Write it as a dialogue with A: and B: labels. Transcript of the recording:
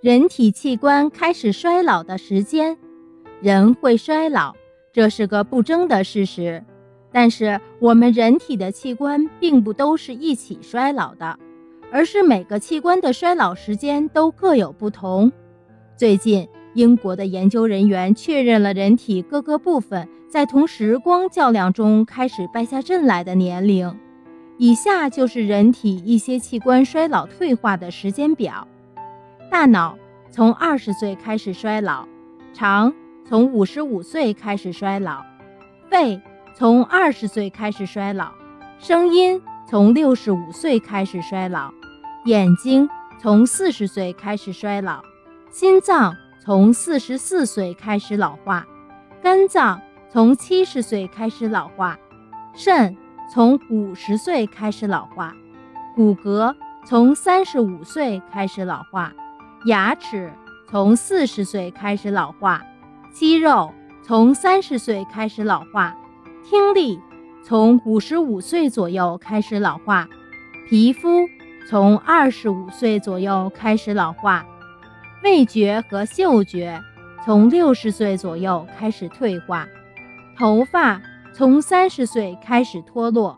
A: 人体器官开始衰老的时间。人会衰老，这是个不争的事实。但是我们人体的器官并不都是一起衰老的，而是每个器官的衰老时间都各有不同。最近，英国的研究人员确认了人体各个部分在同时光较量中开始败下阵来的年龄。以下就是人体一些器官衰老退化的时间表：大脑从二十岁开始衰老，肠从五十五岁开始衰老，肺。从二十岁开始衰老，声音从六十五岁开始衰老，眼睛从四十岁开始衰老，心脏从四十四岁开始老化，肝脏从七十岁开始老化，肾从五十岁开始老化，骨骼从三十五岁开始老化，牙齿从四十岁开始老化，肌肉从三十岁开始老化。听力从五十五岁左右开始老化，皮肤从二十五岁左右开始老化，味觉和嗅觉从六十岁左右开始退化，头发从三十岁开始脱落。